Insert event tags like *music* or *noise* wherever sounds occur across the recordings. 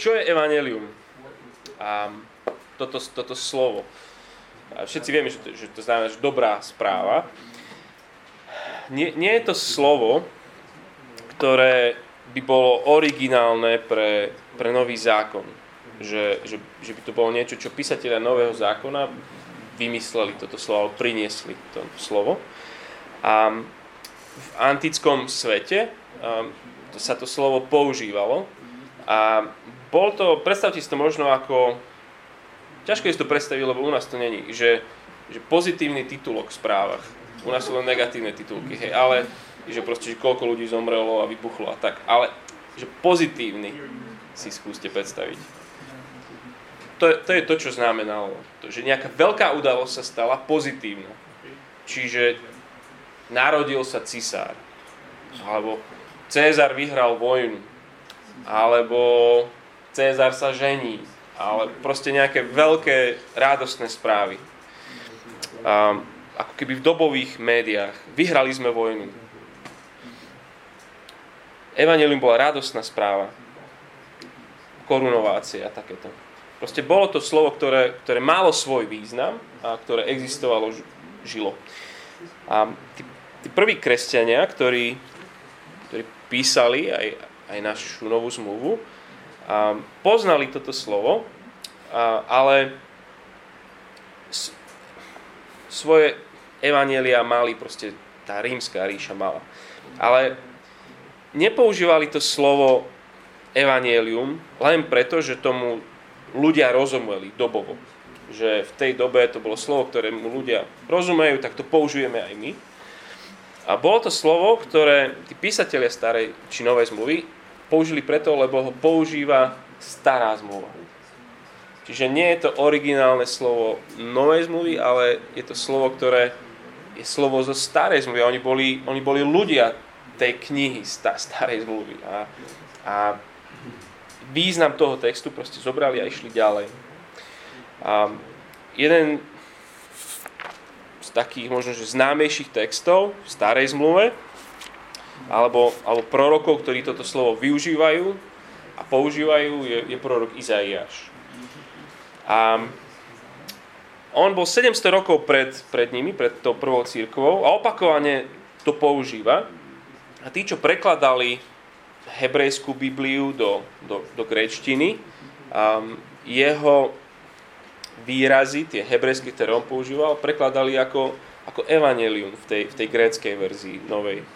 čo je evanelium? A toto, toto slovo. A všetci vieme, že to, že to znamená, že dobrá správa. Nie, nie je to slovo, ktoré by bolo originálne pre, pre nový zákon. Že, že, že by to bolo niečo, čo písatelia nového zákona vymysleli toto slovo, priniesli to slovo. A v antickom svete um, to sa to slovo používalo a bol to, predstavte si to možno ako, ťažko je si to predstaviť, lebo u nás to není, že, že pozitívny titulok v správach. U nás sú len negatívne titulky, hej, ale že proste, že koľko ľudí zomrelo a vybuchlo a tak. Ale že pozitívny si skúste predstaviť. To, to je to, čo znamenalo. To, že nejaká veľká udalosť sa stala pozitívna. Čiže narodil sa cisár. Alebo Cézar vyhral vojnu. Alebo Cézar sa žení. Ale proste nejaké veľké radostné správy. Um, ako keby v dobových médiách. Vyhrali sme vojnu. Evangelium bola radostná správa. Korunovácia a takéto. Proste bolo to slovo, ktoré, ktoré malo svoj význam a ktoré existovalo, žilo. A tí, tí prví kresťania, ktorí, ktorí písali aj, aj našu novú zmluvu, poznali toto slovo, ale svoje evanielia mali proste tá rímska ríša mala. Ale nepoužívali to slovo evanielium len preto, že tomu ľudia rozumeli dobovo. Že v tej dobe to bolo slovo, ktorému ľudia rozumejú, tak to použijeme aj my. A bolo to slovo, ktoré tí písatelia starej či novej zmluvy použili preto, lebo ho používa stará zmluva. Čiže nie je to originálne slovo novej zmluvy, ale je to slovo, ktoré je slovo zo starej zmluvy. Oni boli, oni boli ľudia tej knihy starej zmluvy. A, a význam toho textu proste zobrali a išli ďalej. A jeden takých možno že známejších textov v starej zmluve, alebo, alebo prorokov, ktorí toto slovo využívajú a používajú, je, je prorok Izaiáš. A on bol 700 rokov pred, pred nimi, pred tou prvou církvou a opakovane to používa. A tí, čo prekladali hebrejskú Bibliu do, do, do gréčtiny, um, jeho výrazy, tie hebrejské, ktoré on používal, prekladali ako, ako evanelium v tej, v tej gréckej verzii novej.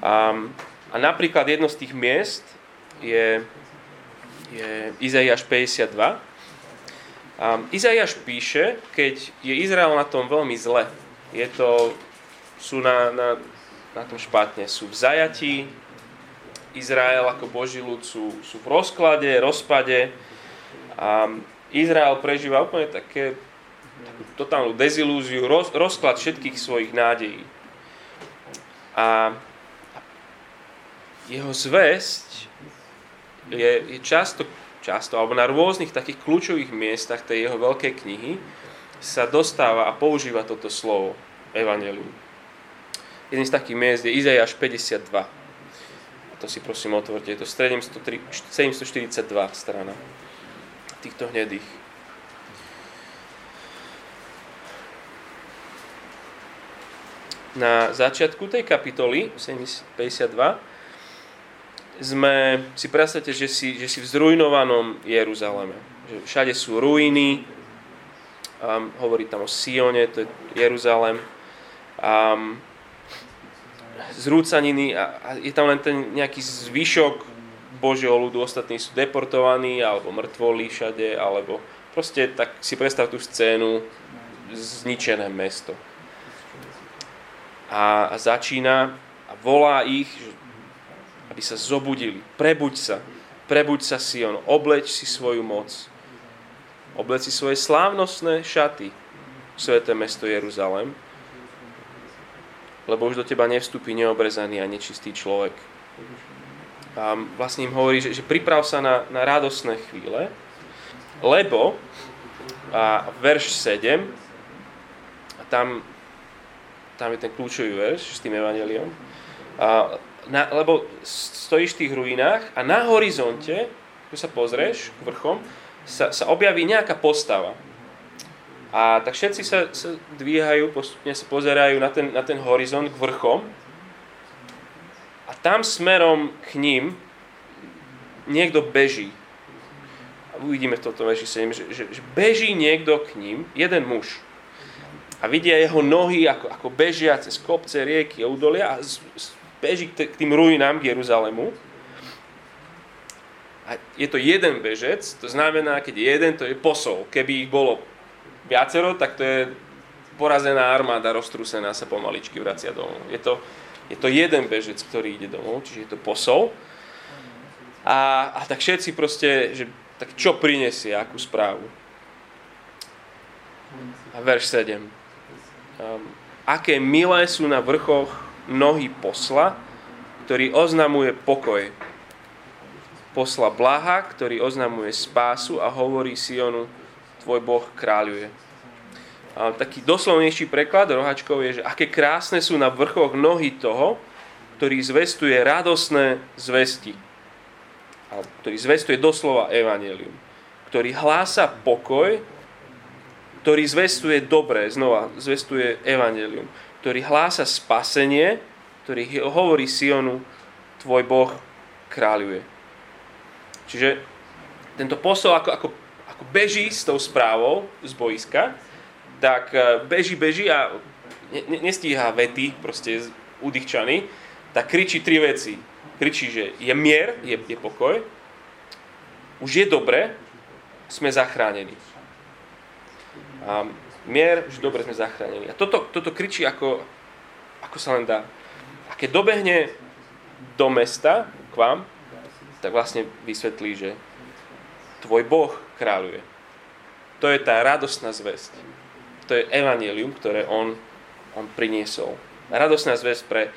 Um, a napríklad jedno z tých miest je, je Izaiáš 52. Um, Izaiáš píše, keď je Izrael na tom veľmi zle. Je to, sú na, na na tom špatne. Sú v zajatí, Izrael ako Boží ľud sú, sú v rozklade, rozpade a Izrael prežíva úplne také takú totálnu dezilúziu, roz, rozklad všetkých svojich nádejí. A jeho zväzť je, je často, často, alebo na rôznych takých kľúčových miestach tej jeho veľkej knihy sa dostáva a používa toto slovo, Evangelium. Jeden z takých miest je Izajáš 52. A to si prosím otvorte. Je to 742 strana týchto hnedých. Na začiatku tej kapitoly 52 sme si predstavte, že si, že si v zrujnovanom Jeruzaleme. Že všade sú ruiny, um, hovorí tam o Sione, to je Jeruzalem. Um, zrúcaniny a, a je tam len ten nejaký zvyšok Božieho ľudu, ostatní sú deportovaní alebo mŕtvoli všade, alebo proste tak si predstav tú scénu, zničené mesto. A, začína a volá ich, aby sa zobudili. Prebuď sa, prebuď sa Sion, obleč si svoju moc. Obleč si svoje slávnostné šaty, sveté mesto Jeruzalem lebo už do teba nevstúpi neobrezaný a nečistý človek. A vlastne im hovorí, že, že priprav sa na, na radosné chvíle, lebo a verš 7, a tam, tam je ten kľúčový verš s tým evaneliom, a, na, lebo stojíš v tých ruinách a na horizonte keď sa pozrieš k vrchom, sa, sa objaví nejaká postava. A tak všetci sa, sa dvíhajú, postupne sa pozerajú na ten, na ten horizont k vrchom tam smerom k ním niekto beží. Uvidíme v tomto verši 7, že, že, že beží niekto k ním, jeden muž. A vidia jeho nohy, ako, ako bežia cez kopce, rieky údolia a z, z, beží k tým ruinám Jeruzalému. A je to jeden bežec, to znamená, keď jeden, to je posol. Keby ich bolo viacero, tak to je porazená armáda, roztrúsená sa pomaličky vracia domov. Je to, je to jeden bežec, ktorý ide domov, čiže je to posol. A, a tak všetci proste, že tak čo prinesie, akú správu. A verš 7. Um, aké milé sú na vrchoch nohy posla, ktorý oznamuje pokoj. Posla blaha, ktorý oznamuje spásu a hovorí Sionu, tvoj Boh kráľuje. Taký doslovnejší preklad rohačkov je, že aké krásne sú na vrchoch nohy toho, ktorý zvestuje radosné zvesti. A ktorý zvestuje doslova evanelium. Ktorý hlása pokoj, ktorý zvestuje dobré, znova zvestuje evanelium. Ktorý hlása spasenie, ktorý hovorí Sionu, tvoj Boh kráľuje. Čiže tento posol ako, ako, ako beží s tou správou z boiska, tak e, beží, beží a ne, nestíha vety, proste udýchčaný, tak kričí tri veci. Kričí, že je mier, je, je pokoj, už je dobre, sme zachránení. A mier, už dobre sme zachránení. A toto, toto kričí ako, ako sa len dá. A keď dobehne do mesta k vám, tak vlastne vysvetlí, že tvoj Boh kráľuje. To je tá radostná zväzť to je evanelium, ktoré on, on priniesol. Radosná zväzť pre,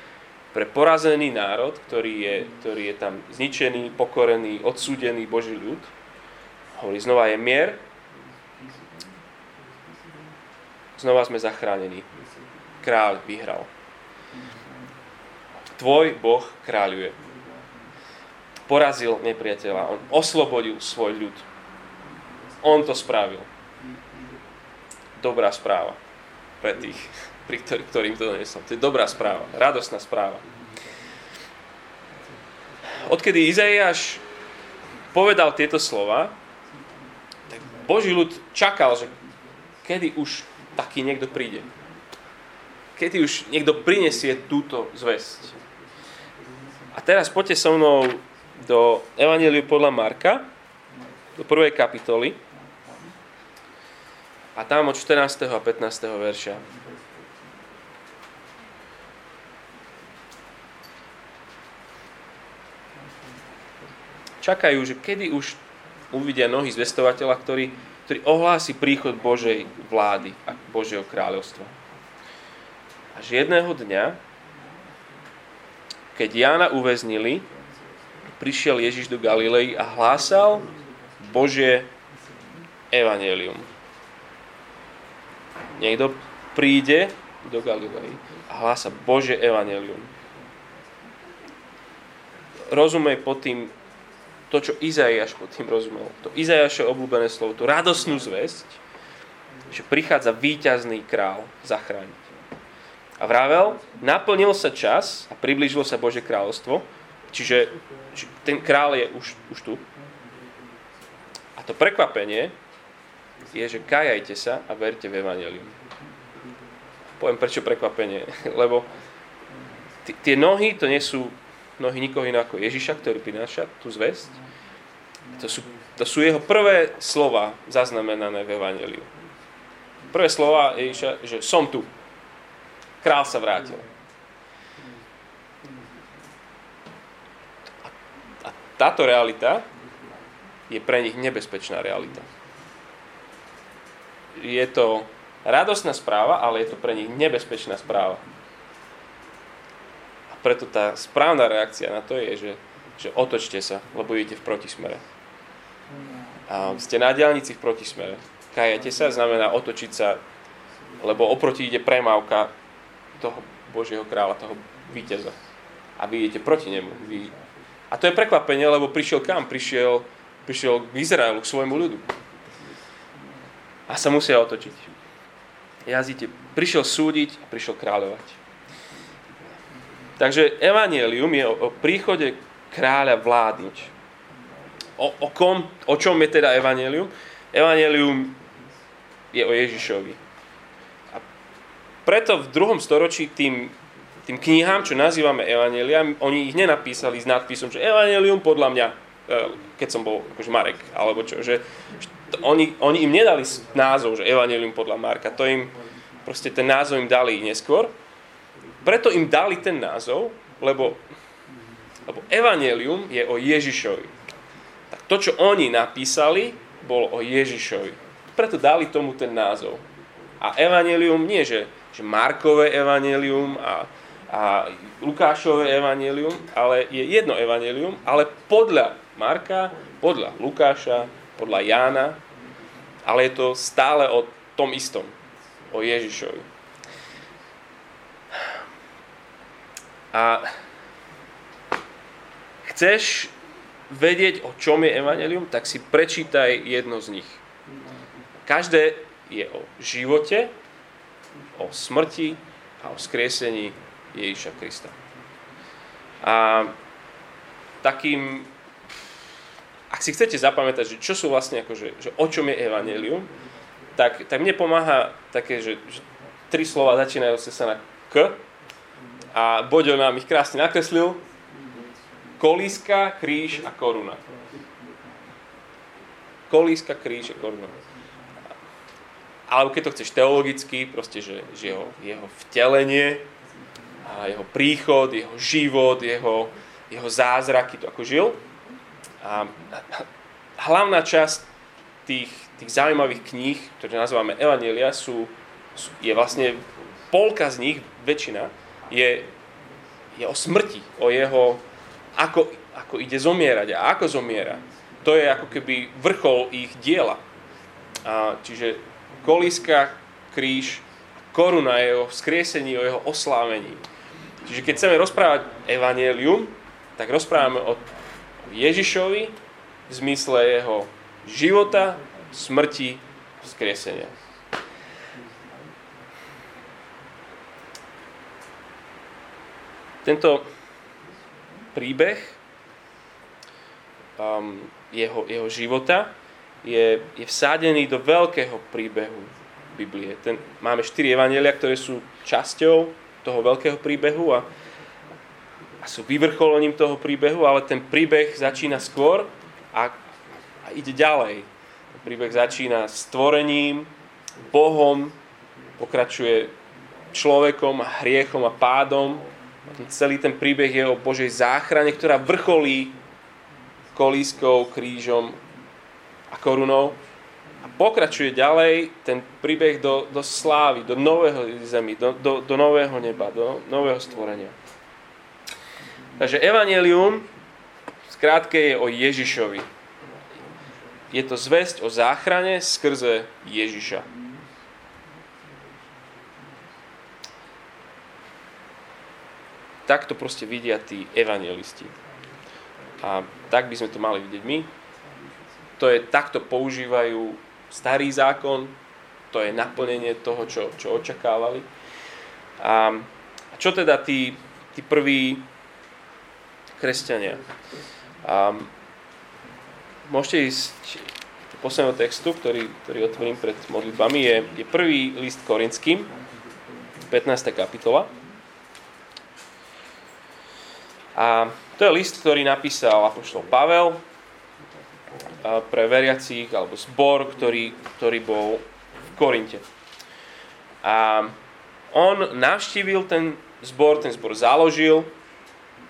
pre porazený národ, ktorý je, ktorý je tam zničený, pokorený, odsúdený Boží ľud. Hovorí, znova je mier, znova sme zachránení. Kráľ vyhral. Tvoj Boh kráľuje. Porazil nepriateľa. On oslobodil svoj ľud. On to spravil dobrá správa pre tých, pri ktorý, ktorým to donesol. To je dobrá správa, radostná správa. Odkedy Izaiáš povedal tieto slova, tak Boží ľud čakal, že kedy už taký niekto príde. Kedy už niekto prinesie túto zväzť. A teraz poďte so mnou do Evangeliu podľa Marka, do prvej kapitoly. A tam od 14. a 15. verša. Čakajú, že kedy už uvidia nohy zvestovateľa, ktorý, ktorý ohlási príchod Božej vlády a Božieho kráľovstva. Až jedného dňa, keď Jána uväznili, prišiel Ježiš do Galilei a hlásal Božie evanelium niekto príde do Galilei a hlása Bože evanelium. Rozumej pod tým to, čo Izaiáš pod tým rozumel. To Izaiáše obľúbené slovo, tú radosnú zväzť, že prichádza víťazný král zachrániť. A vravel, naplnil sa čas a priblížilo sa Bože kráľovstvo, čiže, ten král je už, už tu. A to prekvapenie je, že kajajte sa a verte v Evangelium. Poviem prečo prekvapenie, *laughs* lebo t- tie nohy to nie sú nohy nikoho iného ako Ježiša, ktorý prináša tú zväzť. To sú, to sú jeho prvé slova zaznamenané v Evangeliu. Prvé slova Ježiša, že som tu. Král sa vrátil. A táto realita je pre nich nebezpečná realita je to radosná správa, ale je to pre nich nebezpečná správa. A preto tá správna reakcia na to je, že, že otočte sa, lebo idete v protismere. A ste na diálnici v protismere. Kajate sa znamená otočiť sa, lebo oproti ide premávka toho Božieho kráľa, toho víťaza. A vy idete proti nemu. Vy... A to je prekvapenie, lebo prišiel kam? Prišiel prišiel k Izraelu, k svojmu ľudu. A sa musia otočiť. Jazdíte. Prišiel súdiť a prišiel kráľovať. Takže evanielium je o, príchode kráľa vládnuť. O, o, kom, o čom je teda evanielium? Evanielium je o Ježišovi. A preto v druhom storočí tým, tým knihám, čo nazývame evanielia, oni ich nenapísali s nadpisom, že evanielium podľa mňa, e, keď som bol akože Marek, alebo čo, že oni, oni im nedali názov, že evanielium podľa Marka, to im, proste ten názov im dali neskôr. Preto im dali ten názov, lebo, lebo evanielium je o Ježišovi. Tak to, čo oni napísali, bolo o Ježišovi preto dali tomu ten názov. A evanelium nie, že, že Markové evanelium a, a Lukášové evanelium, ale je jedno evanelium, ale podľa Marka, podľa Lukáša, podľa Jána, ale je to stále o tom istom, o Ježišovi. A chceš vedieť, o čom je evanelium, tak si prečítaj jedno z nich. Každé je o živote, o smrti a o skriesení Ježiša Krista. A takým, ak si chcete zapamätať, že čo sú vlastne akože, že o čom je evanelium, tak, tak mne pomáha také, že, že tri slova začínajú sa na K a Boďo nám ich krásne nakreslil. Kolíska, kríž a koruna. Kolíska, kríž a koruna alebo keď to chceš teologicky, proste, že, že jeho, jeho vtelenie, a jeho príchod, jeho život, jeho, jeho zázraky, to ako žil. A hlavná časť tých, tých zaujímavých kníh, ktoré nazývame Evanielia, sú, je vlastne polka z nich, väčšina, je, je o smrti, o jeho, ako, ako ide zomierať a ako zomiera. To je ako keby vrchol ich diela. A, čiže kolíska, kríž, koruna je o vzkriesení, o jeho oslávení. Čiže keď chceme rozprávať evanelium, tak rozprávame o Ježišovi v zmysle jeho života, smrti, vzkriesenia. Tento príbeh um, jeho, jeho života je, je vsádený do veľkého príbehu Biblie. Ten, máme štyri evanelia, ktoré sú časťou toho veľkého príbehu a, a sú vyvrcholením toho príbehu, ale ten príbeh začína skôr a, a ide ďalej. Ten príbeh začína stvorením, Bohom, pokračuje človekom a hriechom a pádom. Celý ten príbeh je o Božej záchrane, ktorá vrcholí kolískou, krížom a korunou. A pokračuje ďalej ten príbeh do, do slávy, do nového zemi, do, do, do nového neba, do nového stvorenia. Takže Evangelium skrátke je o Ježišovi. Je to zväzť o záchrane skrze Ježiša. Tak to proste vidia tí evangelisti. A tak by sme to mali vidieť my to je, takto používajú starý zákon, to je naplnenie toho, čo, čo očakávali. A čo teda tí, tí prví kresťania? A môžete ísť do posledného textu, ktorý, ktorý otvorím pred modlitbami, je, je prvý list Korinským, 15. kapitola. A to je list, ktorý napísal apoštol Pavel pre veriacich alebo zbor, ktorý, ktorý bol v Korinte. A on navštívil ten zbor, ten zbor založil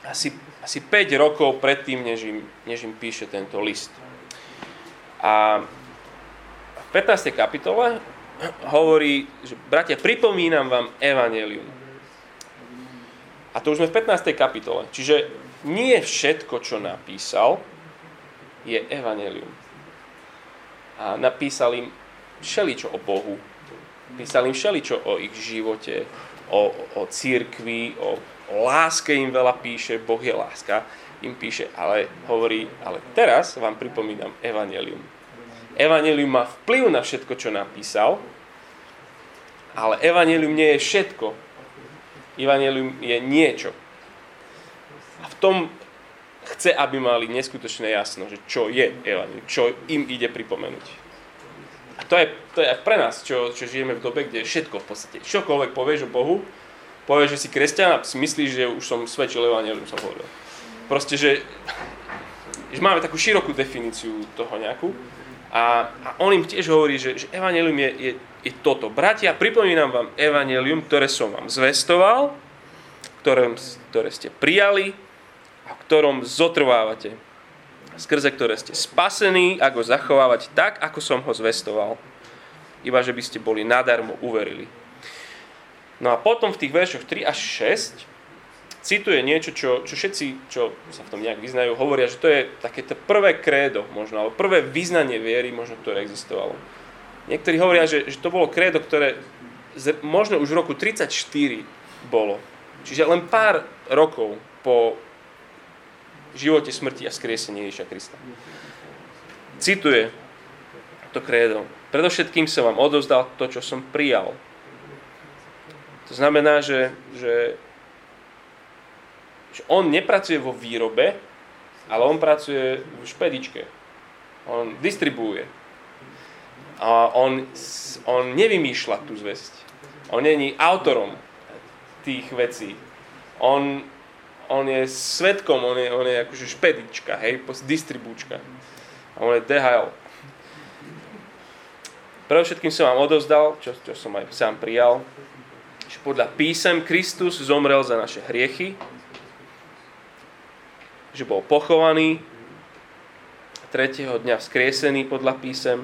asi, asi 5 rokov predtým, než im, než im píše tento list. A v 15. kapitole hovorí, že bratia, pripomínam vám evanelium. A to už sme v 15. kapitole. Čiže nie všetko, čo napísal, je evanelium. A napísal im všeličo o Bohu. Písal im všeličo o ich živote, o, o církvi, o, láske im veľa píše, Boh je láska. im píše, ale hovorí, ale teraz vám pripomínam Evangelium. Evangelium má vplyv na všetko, čo napísal, ale Evangelium nie je všetko. Evangelium je niečo. A v tom chce, aby mali neskutočné jasno, že čo je Evangelium, čo im ide pripomenúť. A to je, to je pre nás, čo, čo žijeme v dobe, kde všetko v podstate, čokoľvek povieš o Bohu, povieš, že si kresťan a si myslíš, že už som svedčil Evangelium, som hovoril. Proste, že, že máme takú širokú definíciu toho nejakú. A, a on im tiež hovorí, že, že Evangelium je, je, je toto. Bratia, pripomínam vám Evangelium, ktoré som vám zvestoval, ktoré, ktoré ste prijali, a v ktorom zotrvávate, skrze ktoré ste spasení, ako zachovávať tak, ako som ho zvestoval. Iba, že by ste boli nadarmo uverili. No a potom v tých veršoch 3 až 6 cituje niečo, čo, čo všetci, čo sa v tom nejak vyznajú, hovoria, že to je také to prvé krédo možno, alebo prvé vyznanie viery možno, ktoré existovalo. Niektorí hovoria, že, že to bolo krédo, ktoré z, možno už v roku 34 bolo. Čiže len pár rokov po živote, smrti a skriesení Ježiša Krista. Cituje to krédo. Predovšetkým som vám odovzdal to, čo som prijal. To znamená, že, že, že on nepracuje vo výrobe, ale on pracuje v špedičke. On distribuuje. A on, on nevymýšľa tú zväzť. On není autorom tých vecí. On, on je svetkom, on je, on je akože špedička, hej, distribúčka. A on je DHL. Pre všetkým som vám odovzdal, čo, čo som aj sám prijal, že podľa písem Kristus zomrel za naše hriechy, že bol pochovaný, tretieho dňa vzkriesený podľa písem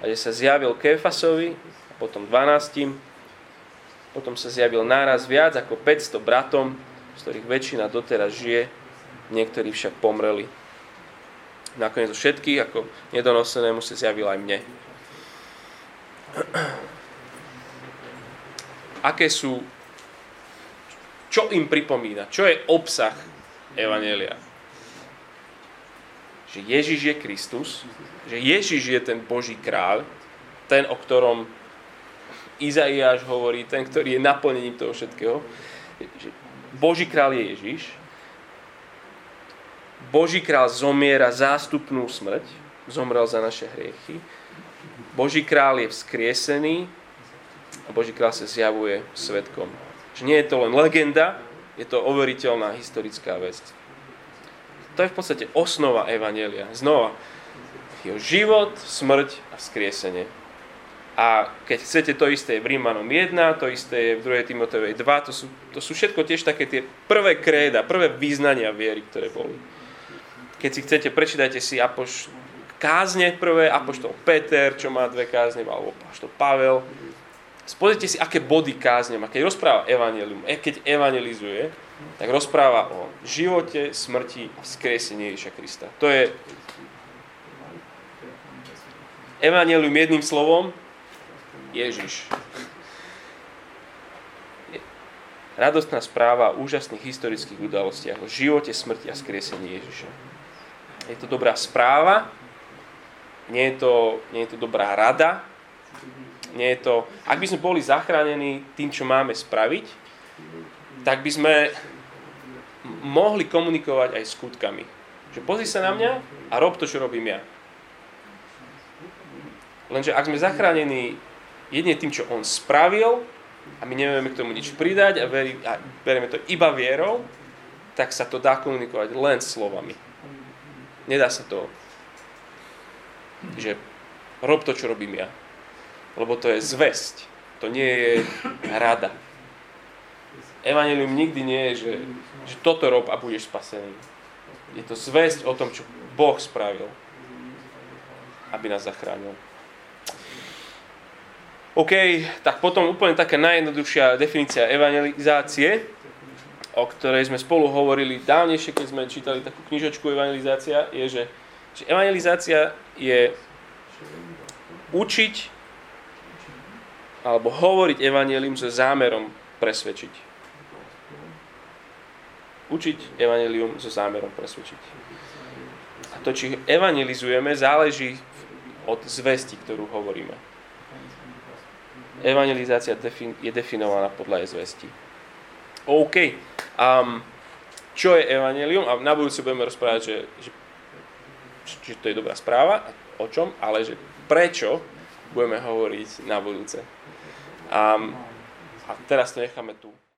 a že sa zjavil Kéfasovi, a potom 12, potom sa zjavil náraz viac ako 500 bratom, z ktorých väčšina doteraz žije, niektorí však pomreli. Nakoniec všetkých, ako nedonosenému, sa zjavil aj mne. Aké sú, čo im pripomína, čo je obsah Evanelia? Že Ježiš je Kristus, že Ježiš je ten Boží kráľ, ten, o ktorom Izaiáš hovorí, ten, ktorý je naplnením toho všetkého. Boží král je Ježiš. Boží král zomiera zástupnú smrť, zomrel za naše hriechy. Boží král je vzkriesený a Boží král sa zjavuje svetkom. Že nie je to len legenda, je to overiteľná historická vec. To je v podstate osnova Evanelia. Znova, jeho život, smrť a vzkriesenie. A keď chcete, to isté je v Rímanom 1, to isté je v 2. Timotevej 2, to sú, to sú všetko tiež také tie prvé kréda, prvé význania viery, ktoré boli. Keď si chcete, prečítajte si Apoš, kázne prvé, Apoštol Peter, čo má dve kázne, alebo Apoštol Pavel. Spozrite si, aké body kázne má. Keď rozpráva evanelium, e, keď evangelizuje, tak rozpráva o živote, smrti a vzkriesení Ježiša Krista. To je evanelium jedným slovom, Ježiš. Radostná správa o úžasných historických udalostiach, o živote, smrti a skriesení Ježiša. Je to dobrá správa, nie je to, nie je to dobrá rada, nie je to... Ak by sme boli zachránení tým, čo máme spraviť, tak by sme mohli komunikovať aj skutkami. Že pozri sa na mňa a rob to, čo robím ja. Lenže ak sme zachránení jedine tým, čo on spravil a my nevieme k tomu nič pridať a, veri, a berieme to iba vierou, tak sa to dá komunikovať len slovami. Nedá sa to, že rob to, čo robím ja. Lebo to je zväzť. To nie je rada. Evangelium nikdy nie je, že, že toto rob a budeš spasený. Je to zväzť o tom, čo Boh spravil, aby nás zachránil. OK, tak potom úplne taká najjednoduchšia definícia evangelizácie, o ktorej sme spolu hovorili dávnejšie, keď sme čítali takú knižočku Evangelizácia, je, že, že evangelizácia je učiť alebo hovoriť evangelium so zámerom presvedčiť. učiť evanelium so zámerom presvedčiť. A to, či evangelizujeme, záleží od zvesti, ktorú hovoríme. Evangelizácia je definovaná podľa jej zvesti. OK. Um, čo je evanelium? A na budúci budeme rozprávať, že, že, že to je dobrá správa, o čom, ale že prečo budeme hovoriť na budúce. A teraz to necháme tu.